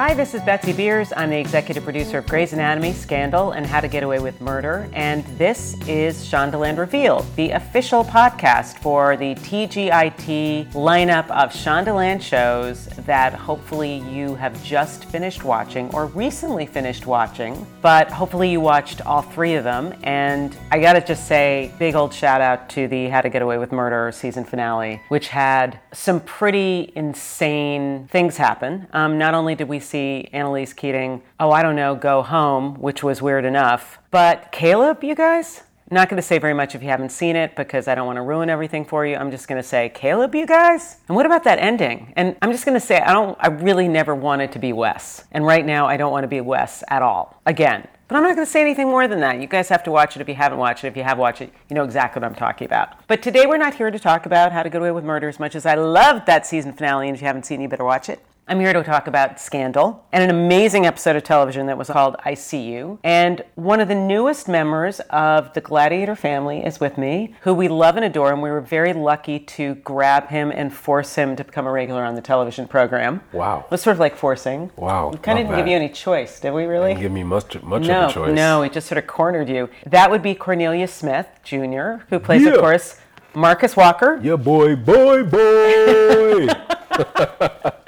Hi, this is Betsy Beers. I'm the executive producer of Grey's Anatomy, Scandal, and How to Get Away with Murder. And this is Shondaland Revealed, the official podcast for the TGIT lineup of Shondaland shows that hopefully you have just finished watching or recently finished watching. But hopefully you watched all three of them. And I gotta just say, big old shout out to the How to Get Away with Murder season finale, which had some pretty insane things happen. Um, not only did we see Annalise Keating, oh, I don't know, go home, which was weird enough. But Caleb, you guys, not going to say very much if you haven't seen it because I don't want to ruin everything for you. I'm just going to say, Caleb, you guys? And what about that ending? And I'm just going to say, I don't, I really never wanted to be Wes. And right now, I don't want to be Wes at all. Again. But I'm not going to say anything more than that. You guys have to watch it if you haven't watched it. If you have watched it, you know exactly what I'm talking about. But today we're not here to talk about how to get away with murder as much as I loved that season finale. And if you haven't seen it, you better watch it. I'm here to talk about Scandal and an amazing episode of television that was called I See You. And one of the newest members of the Gladiator family is with me, who we love and adore, and we were very lucky to grab him and force him to become a regular on the television program. Wow. It was sort of like forcing. Wow. We kind of didn't give you any choice, did we really? Didn't give me much, much no, of a choice. no, it just sort of cornered you. That would be Cornelius Smith Jr., who plays, Yeah. of course, Marcus Walker. Yeah, boy, boy, boy.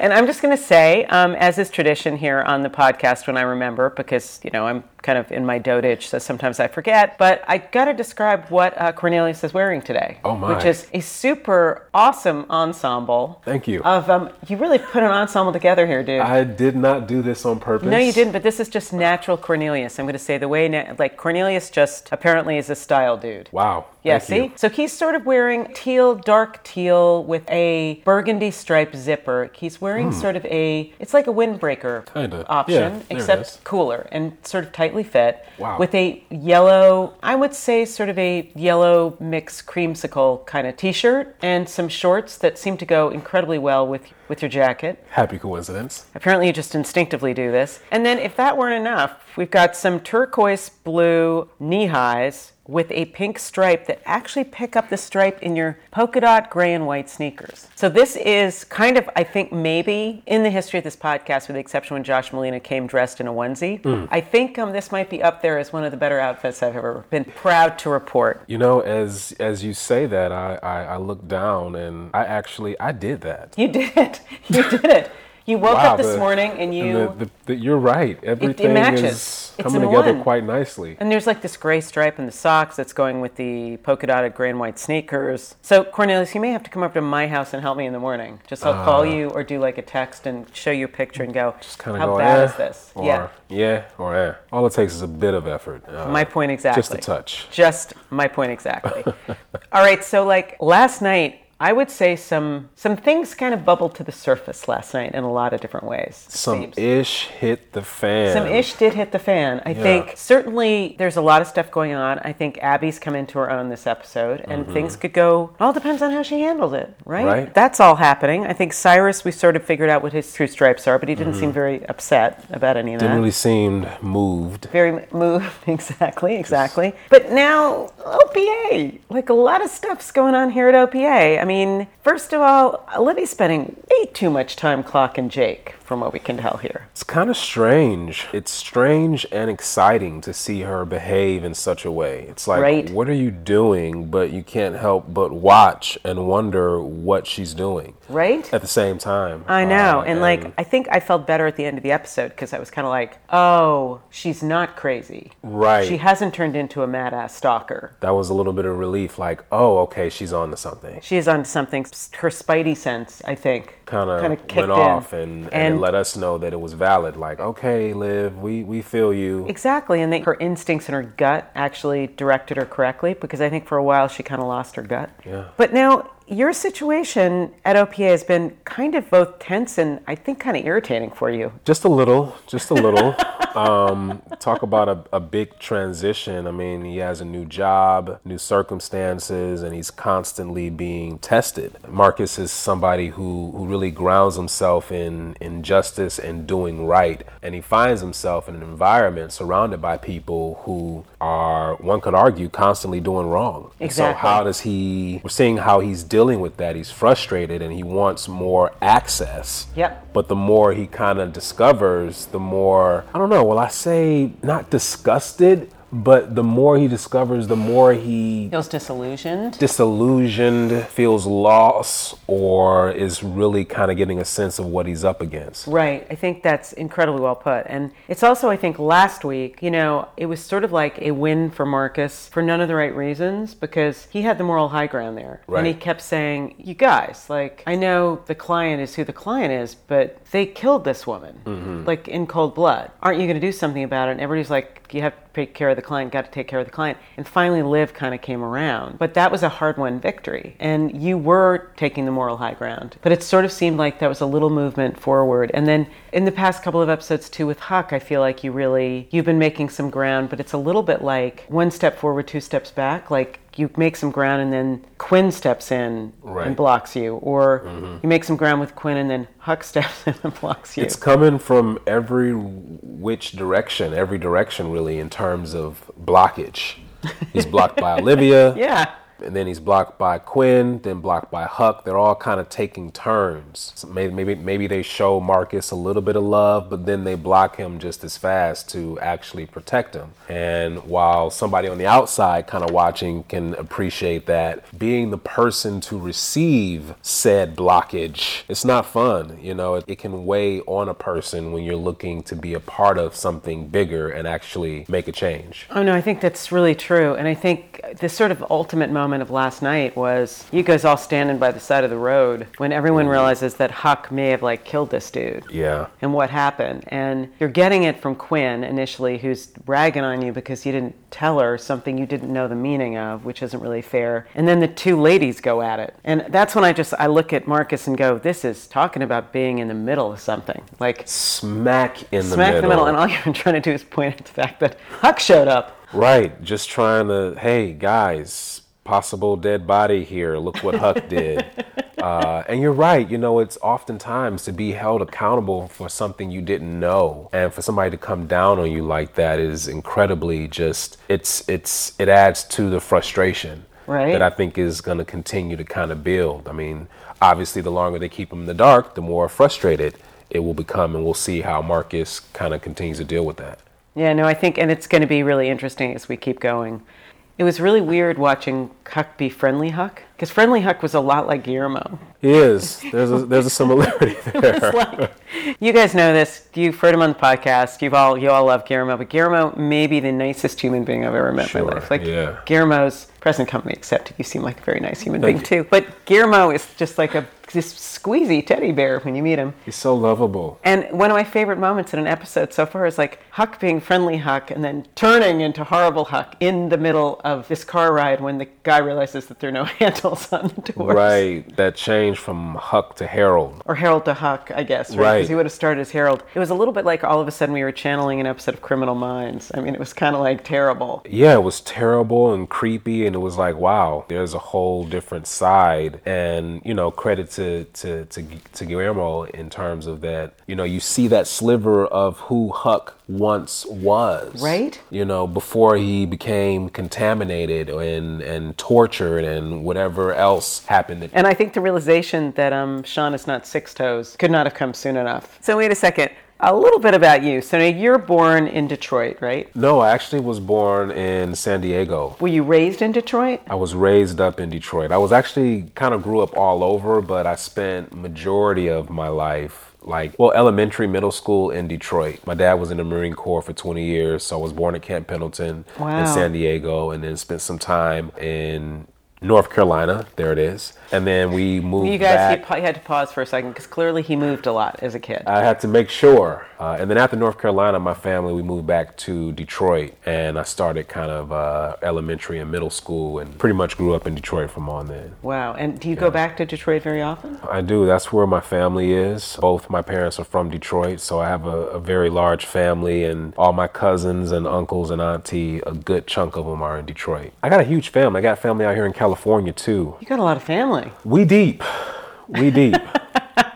And I'm just going to say, um, as is tradition here on the podcast when I remember, because, you know, I'm kind of in my dotage, so sometimes I forget, but I got to describe what uh, Cornelius is wearing today. Oh, my. Which is a super awesome ensemble. Thank you. Of, um, you really put an ensemble together here, dude. I did not do this on purpose. no, you didn't, but this is just natural Cornelius. I'm going to say the way, na- like, Cornelius just apparently is a style dude. Wow. Yeah, Thank see? you. So he's sort of wearing teal, dark teal with a burgundy stripe zipper. He's wearing sort of a, it's like a windbreaker Hmm. Kinda. option, Yeah, except cooler and sort of tightly fit. Wow. With a yellow, I would say sort of a yellow mix creamsicle kind of t shirt and some shorts that seem to go incredibly well with, with your jacket. Happy coincidence. Apparently, you just instinctively do this. And then, if that weren't enough, we've got some turquoise blue knee highs with a pink stripe that actually pick up the stripe in your polka dot gray and white sneakers. So, this is kind of, I think, maybe in the history of this podcast, with the exception when Josh Malina came dressed in a onesie, I think um, this might be up there as one of the better outfits I've ever been proud to report. You know, as as you say that, I, I, I look down and I actually I did that. You did it. You did it. You woke Wow, up this the- morning and you. the, the, the, you're right. Everything matches. is It's coming in together one. quite nicely. And there's like this gray stripe in the socks that's going with the polka dotted gray and white sneakers. So, Cornelius, you may have to come up to my house and help me in the morning. Just I'll call you or do like a text and show you a picture and go, Uh. Just kind of how go, bad eh, is this? Or, yeah. yeah, or eh. All it takes is a bit of effort. Uh, My point exactly. Just a touch. Just my point exactly. All right, so like last night, I would say some some things kind of bubbled to the surface last night in a lot of different ways. Some seems. ish hit the fan. Some ish did hit the fan. I think certainly there's a lot of stuff going on. I think Abby's come into her own this episode, and things could go. All depends on how she handles it, right? Mm-hmm. Right. That's all happening. I think Cyrus, we sort of figured out what his true stripes are, but he didn't Mm-hmm. seem very upset about any of that. Didn't really seemed moved. very moved, exactly, exactly. But now OPA, like a lot of stuff's going on here at OPA. I mean, first of all, Libby's spending way too much time clocking Jake, from what we can tell here. It's kind of strange. It's strange and exciting to see her behave in such a way. It's like, Right. what are you doing? But you can't help but watch and wonder what she's doing Right? at the same time. I know. Uh, and like, I think I felt better at the end of the episode because I was kind of like, oh, she's not crazy. Right. She hasn't turned into a mad ass stalker. that was a little bit of relief. Like, oh, okay, she's on to something. She is on to something. Her spidey sense, I think, Kind kinda went off and, and, And- let us know that it was valid. Like, okay, Liv, we, we feel you. Exactly, and that her instincts and her gut actually directed her correctly because I think for a while she kind of lost her gut. Yeah. But now your situation at OPA has been kind of both tense and I think kind of irritating for you. Just a little, just a little. um, talk about a, a big transition. I mean, he has a new job, new circumstances, and he's constantly being tested. Marcus is somebody who, who really grounds himself in, in justice and doing right. And he finds himself in an environment surrounded by people who are, one could argue, constantly doing wrong. Exactly. So, how does he, we're seeing how he's dealing with that. He's frustrated and he wants more access. Yep. But the more he kind of discovers, the more, I don't know, will I say not disgusted, but the more he discovers, the more he Feels disillusioned. disillusioned, feels lost, or is really kind of getting a sense of what he's up against. Right. I think that's incredibly well put. And it's also, I think, last week, you know, it was sort of like a win for Marcus for none of the right reasons because he had the moral high ground there. And he kept saying, You guys, like, I know the client is who the client is, but they killed this woman, mm-hmm. like in cold blood. Aren't you going to do something about it? And everybody's like, you have take care of the client, got to take care of the client. And finally, Liv kind of came around. But that was a hard won victory. And you were taking the moral high ground. But it sort of seemed like that was a little movement forward. And then in the past couple of episodes, too, with Huck, I feel like you really, you've been making some ground, but it's a little bit like one step forward, two steps back. Like, you make some ground and then Quinn steps in Right. and blocks you, or mm-hmm. you make some ground with Quinn and then Huck steps in and blocks you. It's coming from every which direction, every direction really, in terms of blockage. He's blocked by Olivia. yeah. And then he's blocked by Quinn, then blocked by Huck. They're all kind of taking turns. So maybe, maybe maybe they show Marcus a little bit of love, but then they block him just as fast to actually protect him. And while somebody on the outside kind of watching can appreciate that, being the person to receive said blockage, it's not fun. You know, it, it can weigh on a person when you're looking to be a part of something bigger and actually make a change. Oh no, I think that's really true. And I think the sort of ultimate moment of last night was you guys all standing by the side of the road when everyone mm-hmm. realizes that Huck may have like killed this dude. Yeah. And what happened. And you're getting it from Quinn initially, who's ragging on you because you didn't tell her something you didn't know the meaning of, which isn't really fair. And then the two ladies go at it. And that's when I just I look at Marcus and go, This is talking about being in the middle of something. Like Smack in the middle. smack middle. the middle, and all you've been trying to do is point at the fact that Huck showed up. Right, just trying to, hey guys, possible dead body here. Look what Huck did. Uh, and you're right, you know, it's oftentimes to be held accountable for something you didn't know, and for somebody to come down on you like that is incredibly just. It's it's it adds to the frustration Right. that I think is going to continue to kind of build. I mean, obviously, the longer they keep him in the dark, the more frustrated it will become, and we'll see how Marcus kind of continues to deal with that. Yeah, no, I think, and it's going to be really interesting as we keep going. It was really weird watching Huck be Friendly Huck, because Friendly Huck was a lot like Guillermo. He is. There's a there's a similarity there. Like, you guys know this. You've heard him on the podcast. You've all you all love Guillermo, but Guillermo may be the nicest human being I've ever met in my life. Like yeah. Guillermo's present company, except you seem like a very nice human being too. But Guillermo is just like a this squeezy teddy bear when you meet him. He's so lovable. And one of my favorite moments in an episode so far is like Huck being friendly Huck and then turning into horrible Huck in the middle of this car ride when the guy realizes that there are no handles on the doors. Right. That change from Huck to Harold. Or Harold to Huck, I guess, right? Right. He would have started as Harold. It was a little bit like all of a sudden we were channeling an episode of Criminal Minds. I mean, it was kind of like terrible. Yeah, it was terrible and creepy, and it was like, wow, there's a whole different side. And you know, credit to to to, to Guillermo in terms of that. You know, you see that sliver of who Huck once was. Right. You know, before he became contaminated and and tortured and whatever else happened. And I think the realization that um, Sean is not six toes could not have come soon enough. So wait a second. A little bit about you. So now you're born in Detroit, right? no, I actually was born in San Diego. Were you raised in Detroit? I was raised up in Detroit. I was actually kind of grew up all over, but I spent majority of my life like well elementary middle school in detroit my dad was in the marine corps for 20 years so i was born at camp pendleton Wow. in san diego and then spent some time in north carolina there it is and then we moved You guys, back. you had to pause for a second because clearly he moved a lot as a kid. I had to make sure. Uh, and then after North Carolina, my family, we moved back to Detroit and I started kind of uh, elementary and middle school and pretty much grew up in Detroit from on then. wow. And do you go back to Detroit very often? I do. That's where my family is. Both my parents are from Detroit, so I have a, a very large family, and all my cousins and uncles and auntie, a good chunk of them are in Detroit. I got a huge family. I got family out here in California too. You got a lot of family. We deep. We deep.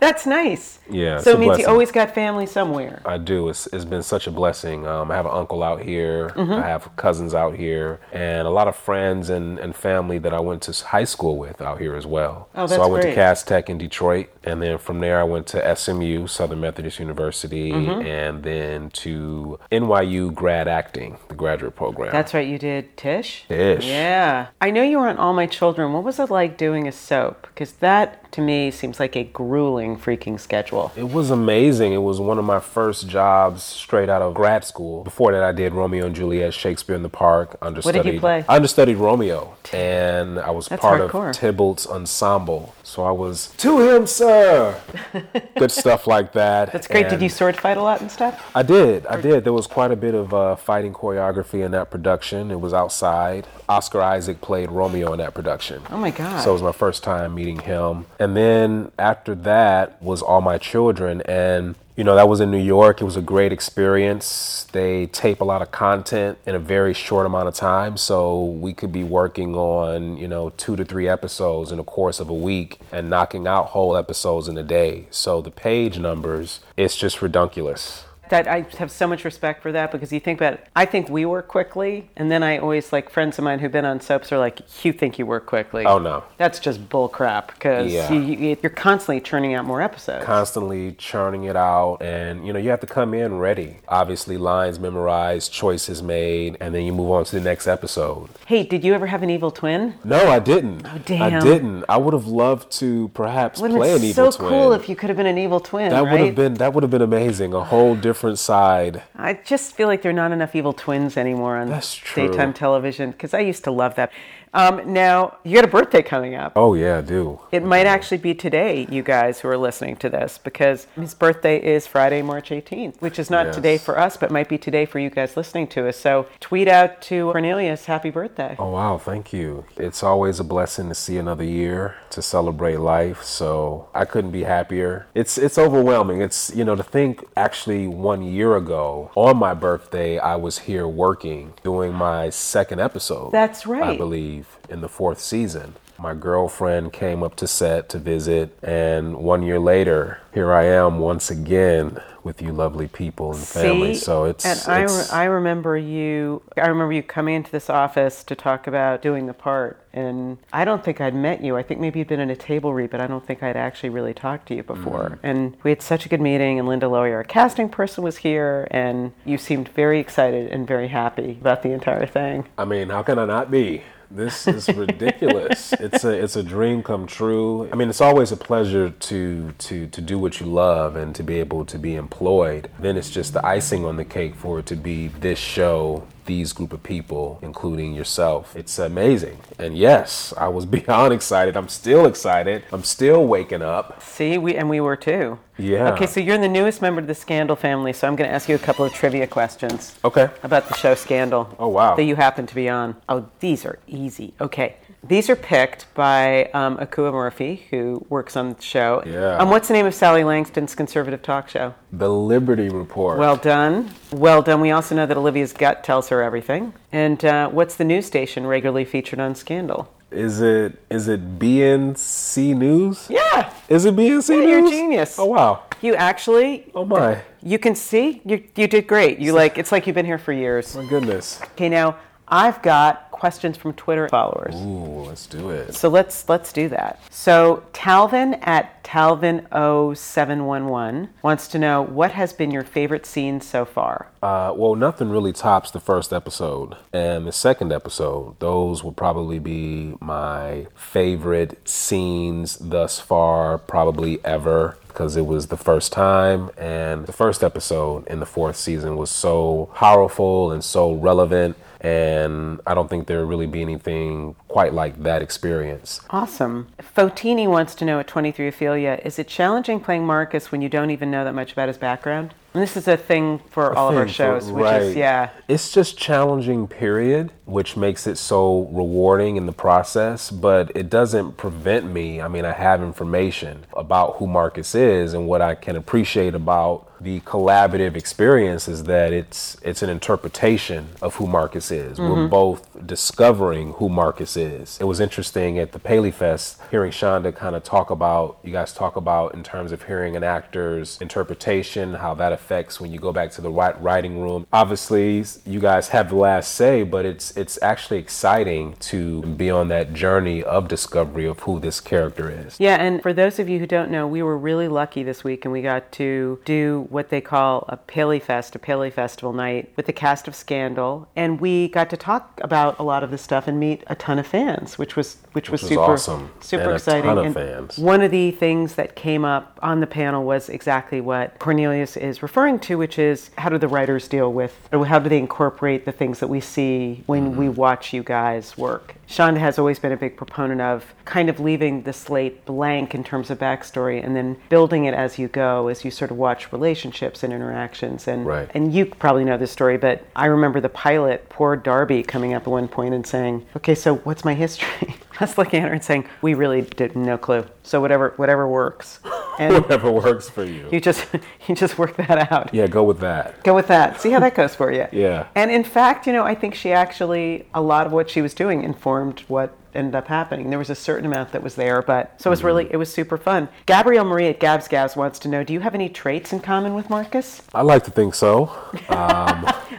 That's nice. Yeah, So it means you always got family somewhere. I do. It's, it's been such a blessing. Um, I have an uncle out here. Mm-hmm. I have cousins out here, and a lot of friends and, and family that I went to high school with out here as well. Oh, that's so I went great. to Cass Tech in Detroit, and then from there I went to SMU, Southern Methodist University, Mm-hmm. and then to NYU Grad Acting, the graduate program. That's right, you did Tisch? Tisch. Yeah. I know you were on All My Children. What was it like doing a soap? Because that, to me, seems like a grueling freaking schedule. It was amazing. It was one of my first jobs straight out of grad school. Before that, I did Romeo and Juliet, Shakespeare in the Park. Understudied. play? I understudied Romeo, and I was That's part hardcore. of Tybalt's ensemble. So I was to him, sir. Good stuff like that. That's great. Did And you sword fight a lot and stuff? I did. I did. There was quite a bit of uh, fighting choreography in that production. It was outside. Oscar Isaac played Romeo in that production. Oh my God. So it was my first time meeting him. And then after that was All My Children. And, you know, that was in New York. It was a great experience. They tape a lot of content in a very short amount of time. So we could be working on, you know, two to three episodes in the course of a week and knocking out whole episodes in a day. So the page numbers, it's just redunculous. That I have so much respect for that because you think about it. I think we work quickly, and then I always like friends of mine who've been on soaps are like, "You think you work quickly?" Oh, no. that's just bull crap because Yeah. you, you're constantly churning out more episodes. constantly churning it out and you know you have to come in ready obviously lines memorized choices made and then you move on to the next episode hey, did you ever have an evil twin? no i didn't Oh, damn. I didn't i would have loved to perhaps play an evil so twin So cool if you could have been an evil twin. that right? would have been that would have been amazing a whole different side I just feel like there are not enough evil twins anymore on daytime television because I used to love that. Um, now you got a birthday coming up. oh yeah i do It might actually be today, you guys who are listening to this, because his birthday is Friday, March 18th, which is not Yes. today for us, but might be today for you guys listening to us. So tweet out to Cornelius, happy birthday. Oh wow, thank you. It's always a blessing to see another year to celebrate life. So I couldn't be happier. It's it's overwhelming. It's you know to think actually one year ago on my birthday I was here working doing my second episode. That's right. I right. Believe in the fourth season. My girlfriend came up to set to visit, and one year later, here I am once again with you lovely people and family. See? so it's, and I, re- I remember you. I remember you coming into this office to talk about doing the part, and I don't think I'd met you. I think maybe you'd been in a table read, but I don't think I'd actually really talked to you before. Mm-hmm. And we had such a good meeting, and Linda Lowy, our casting person, was here, and you seemed very excited and very happy about the entire thing. I mean, how can I not be? This is ridiculous. it's a it's a dream come true. I mean, it's always a pleasure to to to do what you love and to be able to be employed. Then it's just the icing on the cake for it to be this show, these group of people, including yourself. It's amazing. And yes, I was beyond excited. I'm still excited. I'm still waking up. See, we and we were too. Yeah. Okay, so you're the newest member of the Scandal family, so I'm going to ask you a couple of trivia questions. Okay. about the show Scandal. Oh, wow. That you happen to be on. Oh, these are easy. Okay. These are picked by um, Akua Murphy, who works on the show. Yeah. Um, what's the name of Sally Langston's conservative talk show? The Liberty Report. Well done. Well done. We also know that Olivia's gut tells her everything. And uh, what's the news station regularly featured on Scandal? is it is it BNC News? Yeah. Is it BNC Yeah, News? you're a genius. Oh wow. You actually, Oh my. you can see, you, you did great. You like, it's like you've been here for years. My goodness. Okay, now I've got questions from Twitter followers. Ooh, let's do it. So let's let's do that. So Talvin at Talvin0711 wants to know what has been your favorite scene so far. Uh, well, nothing really tops the first episode and the second episode. Those will probably be my favorite scenes thus far, probably ever, because it was the first time. And the first episode in the fourth season was so powerful and so relevant And I don't think there really be anything quite like that experience. Awesome. Fotini wants to know at 23 Ophelia, is it challenging playing Marcus when you don't even know that much about his background? And this is a thing for all of our thing for- shows, which right. is, yeah. It's just challenging, period, which makes it so rewarding in the process, but it doesn't prevent me. I mean, I have information about who Marcus is and what I can appreciate about the collaborative experience is that it's it's an interpretation of who Marcus is. We're mm-hmm. both discovering who Marcus is. It was interesting at the Paley Fest hearing Shonda kind of talk about you guys talk about in terms of hearing an actor's interpretation, how that affects when you go back to the writing room. Obviously, you guys have the last say, but it's it's actually exciting to be on that journey of discovery of who this character is. Yeah, and for those of you who don't know, we were really lucky this week and we got to do what they call a Paley Fest, a Paley Festival night with the cast of Scandal. And we got to talk about a lot of this stuff and meet a ton of fans, which was which, was was super awesome. super And a exciting. ton of and fans. one of the things that came up on the panel was exactly what Cornelius is referring to, which is how do the writers deal with, or how do they incorporate the things that we see when we mm-hmm. watch you guys work? Shonda has always been a big proponent of kind of leaving the slate blank in terms of backstory and then building it as you go, as you sort of watch relationships and interactions. And Right. and you probably know this story, but I remember the pilot, poor Darby, coming up at one point and saying, "Okay, so what's my history?" I was looking at her and saying, "We really didn't, no clue. So whatever, whatever works." And Whatever works for you. you just you just work that out. Yeah, go with that. Go with that. See how that goes for you. Yeah. And in fact, you know, I think she actually a lot of what she was doing informed what ended up happening. There was a certain amount that was there, but so it was really it was super fun. Gabrielle Marie at Gabs Gabs wants to know, do you have any traits in common with Marcus? I like to think so.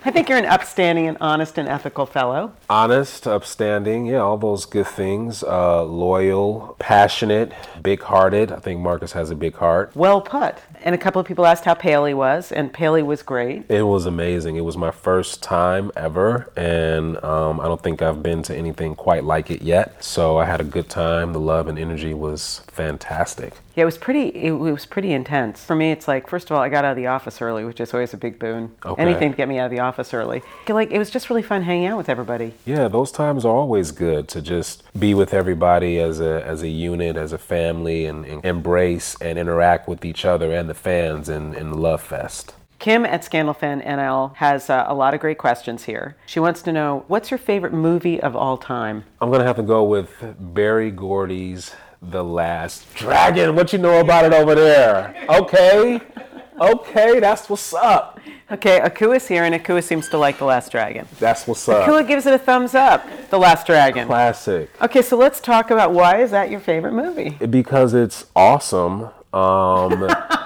I think you're an upstanding and honest and ethical fellow. honest, upstanding, yeah, all those good things. Uh, loyal, passionate, big-hearted. I think Marcus has a big heart. Well put. And a couple of people asked how Paley was, and Paley was great. It was amazing. It was my first time ever, and um, I don't think I've been to anything quite like it yet. So I had a good time. The love and energy was fantastic. Yeah, it was pretty. It was pretty intense. For me, it's like first of all, I got out of the office early, which is always a big boon. Okay. Anything to get me out of the office early. Like it was just really fun hanging out with everybody. Yeah, those times are always good to just be with everybody as a as a unit, as a family, and, and embrace and interact with each other and the fans in, in the Love Fest. Kim at ScandalFan NL has uh, a lot of great questions here. She wants to know what's your favorite movie of all time. I'm gonna have to go with Berry Gordy's The Last Dragon. What you know about it over there? Okay, okay, that's what's up. Okay, Akua is here, and Akua seems to like The Last Dragon. That's what's up. Akua gives it a thumbs up. The Last Dragon. Classic. Okay, so let's talk about why is that your favorite movie? Because it's awesome. Um,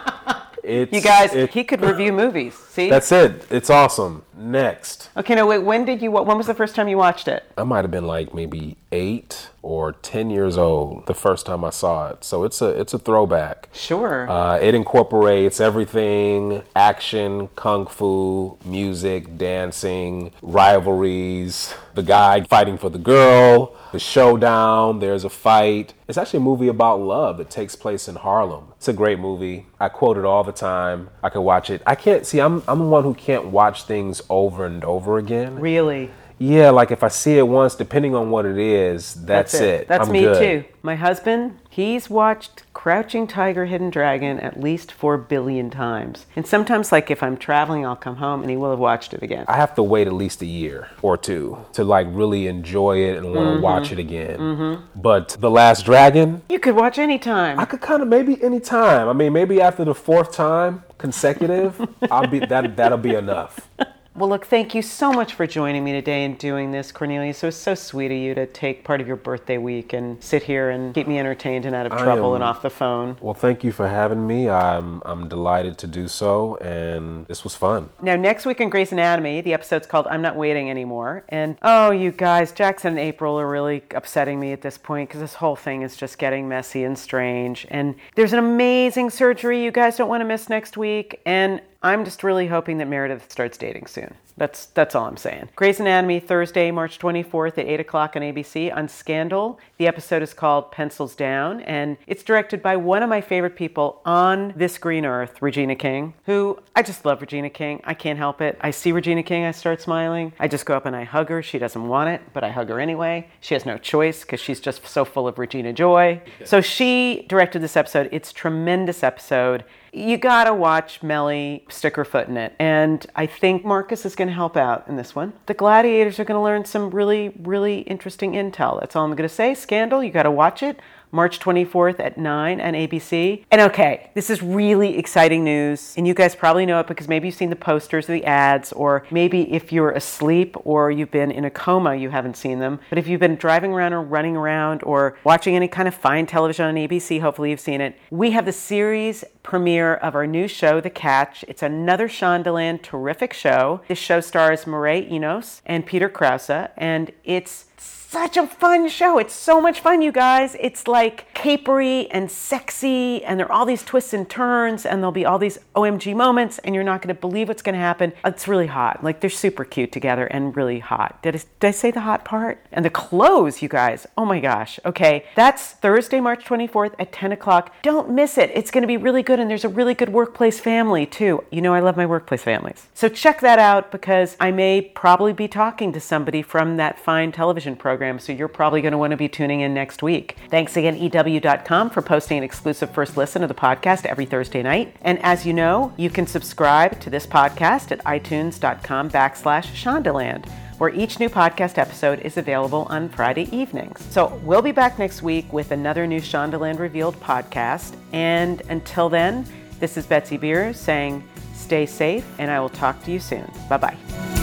it's You guys, it- he could review movies. See? that's it. It's awesome. Next, okay, no, wait. When did you? When was the first time you watched it? I might have been like maybe eight or ten years old the first time I saw it. So it's a it's a throwback. Sure. Uh, it incorporates everything action, kung fu, music, dancing, rivalries, the guy fighting for the girl, the showdown, there's a fight. It's actually a movie about love that takes place in Harlem. It's a great movie. I quote it all the time. I can watch it. I can't see, I'm, I'm the one who can't watch things over and over again. really? Yeah, like if I see it once, depending on what it is, that's, it. That's I'm me good. too. My husband, he's watched Crouching Tiger, Hidden Dragon at least four billion times. And sometimes, like if I'm traveling, I'll come home and he will have watched it again. I have to wait at least a year or two to like really enjoy it and want to Mm-hmm. watch it again. But The Last Dragon, You could watch anytime. I could kind of maybe any time. I mean, maybe after the fourth time consecutive, I'll be that that'll be enough. Well, look, thank you so much for joining me today and doing this, Cornelius. It was so sweet of you to take part of your birthday week and sit here and keep me entertained and out of trouble am- and off the phone. Well, thank you for having me. I'm I'm delighted to do so, and this was fun. Now, next week in Grey's Anatomy, the episode's called I'm Not Waiting Anymore. And oh, you guys, Jackson and April are really upsetting me at this point because this whole thing is just getting messy and strange. And there's an amazing surgery you guys don't want to miss next week. And I'm just really hoping that Meredith starts dating soon. That's that's all I'm saying. Grey's Anatomy Thursday, March 24th at 8 o'clock on ABC on Scandal. The episode is called Pencils Down, and it's directed by one of my favorite people on this green earth, Regina King, who I just love Regina King. I can't help it. I see Regina King, I start smiling. I just go up and I hug her. She doesn't want it, but I hug her anyway. She has no choice because she's just so full of Regina joy. So she directed this episode. It's a tremendous episode you gotta watch Mellie stick her foot in it. And I think Marcus is gonna help out in this one. The gladiators are gonna learn some really, really interesting intel. That's all I'm gonna say. Scandal, you gotta watch it. March 24th at 9 on ABC. And okay, this is really exciting news. And you guys probably know it because maybe you've seen the posters or the ads, or maybe if you're asleep or you've been in a coma, you haven't seen them. But if you've been driving around or running around or watching any kind of fine television on ABC, hopefully you've seen it. We have the series premiere of our new show, The Catch. It's another Shondaland terrific show. This show stars Mireille Enos and Peter Krause, and it's such a fun show. It's so much fun, you guys. It's like capery and sexy, and there are all these twists and turns, and there'll be all these OMG moments, and you're not going to believe what's going to happen. It's really hot. Like, they're super cute together and really hot. Did I, did I say the hot part? And the clothes, you guys. Oh my gosh. Okay, that's Thursday, March 24th at 10 o'clock. Don't miss it. It's going to be really good, and there's a really good workplace family, too. You know, I love my workplace families. So check that out because I may probably be talking to somebody from that fine television program program, so you're probably going to want to be tuning in next week. Thanks again, EW.com, for posting an exclusive first listen of the podcast every Thursday night. And as you know, you can subscribe to this podcast at itunes.com backslash Shondaland where each new podcast episode is available on Friday evenings. So we'll be back next week with another new Shondaland Revealed podcast. And until then, this is Betsy Beers saying stay safe, and I will talk to you soon. Bye bye.